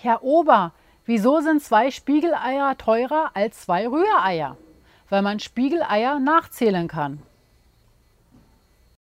Herr Ober, wieso sind zwei Spiegeleier teurer als zwei Rühreier? Weil man Spiegeleier nachzählen kann.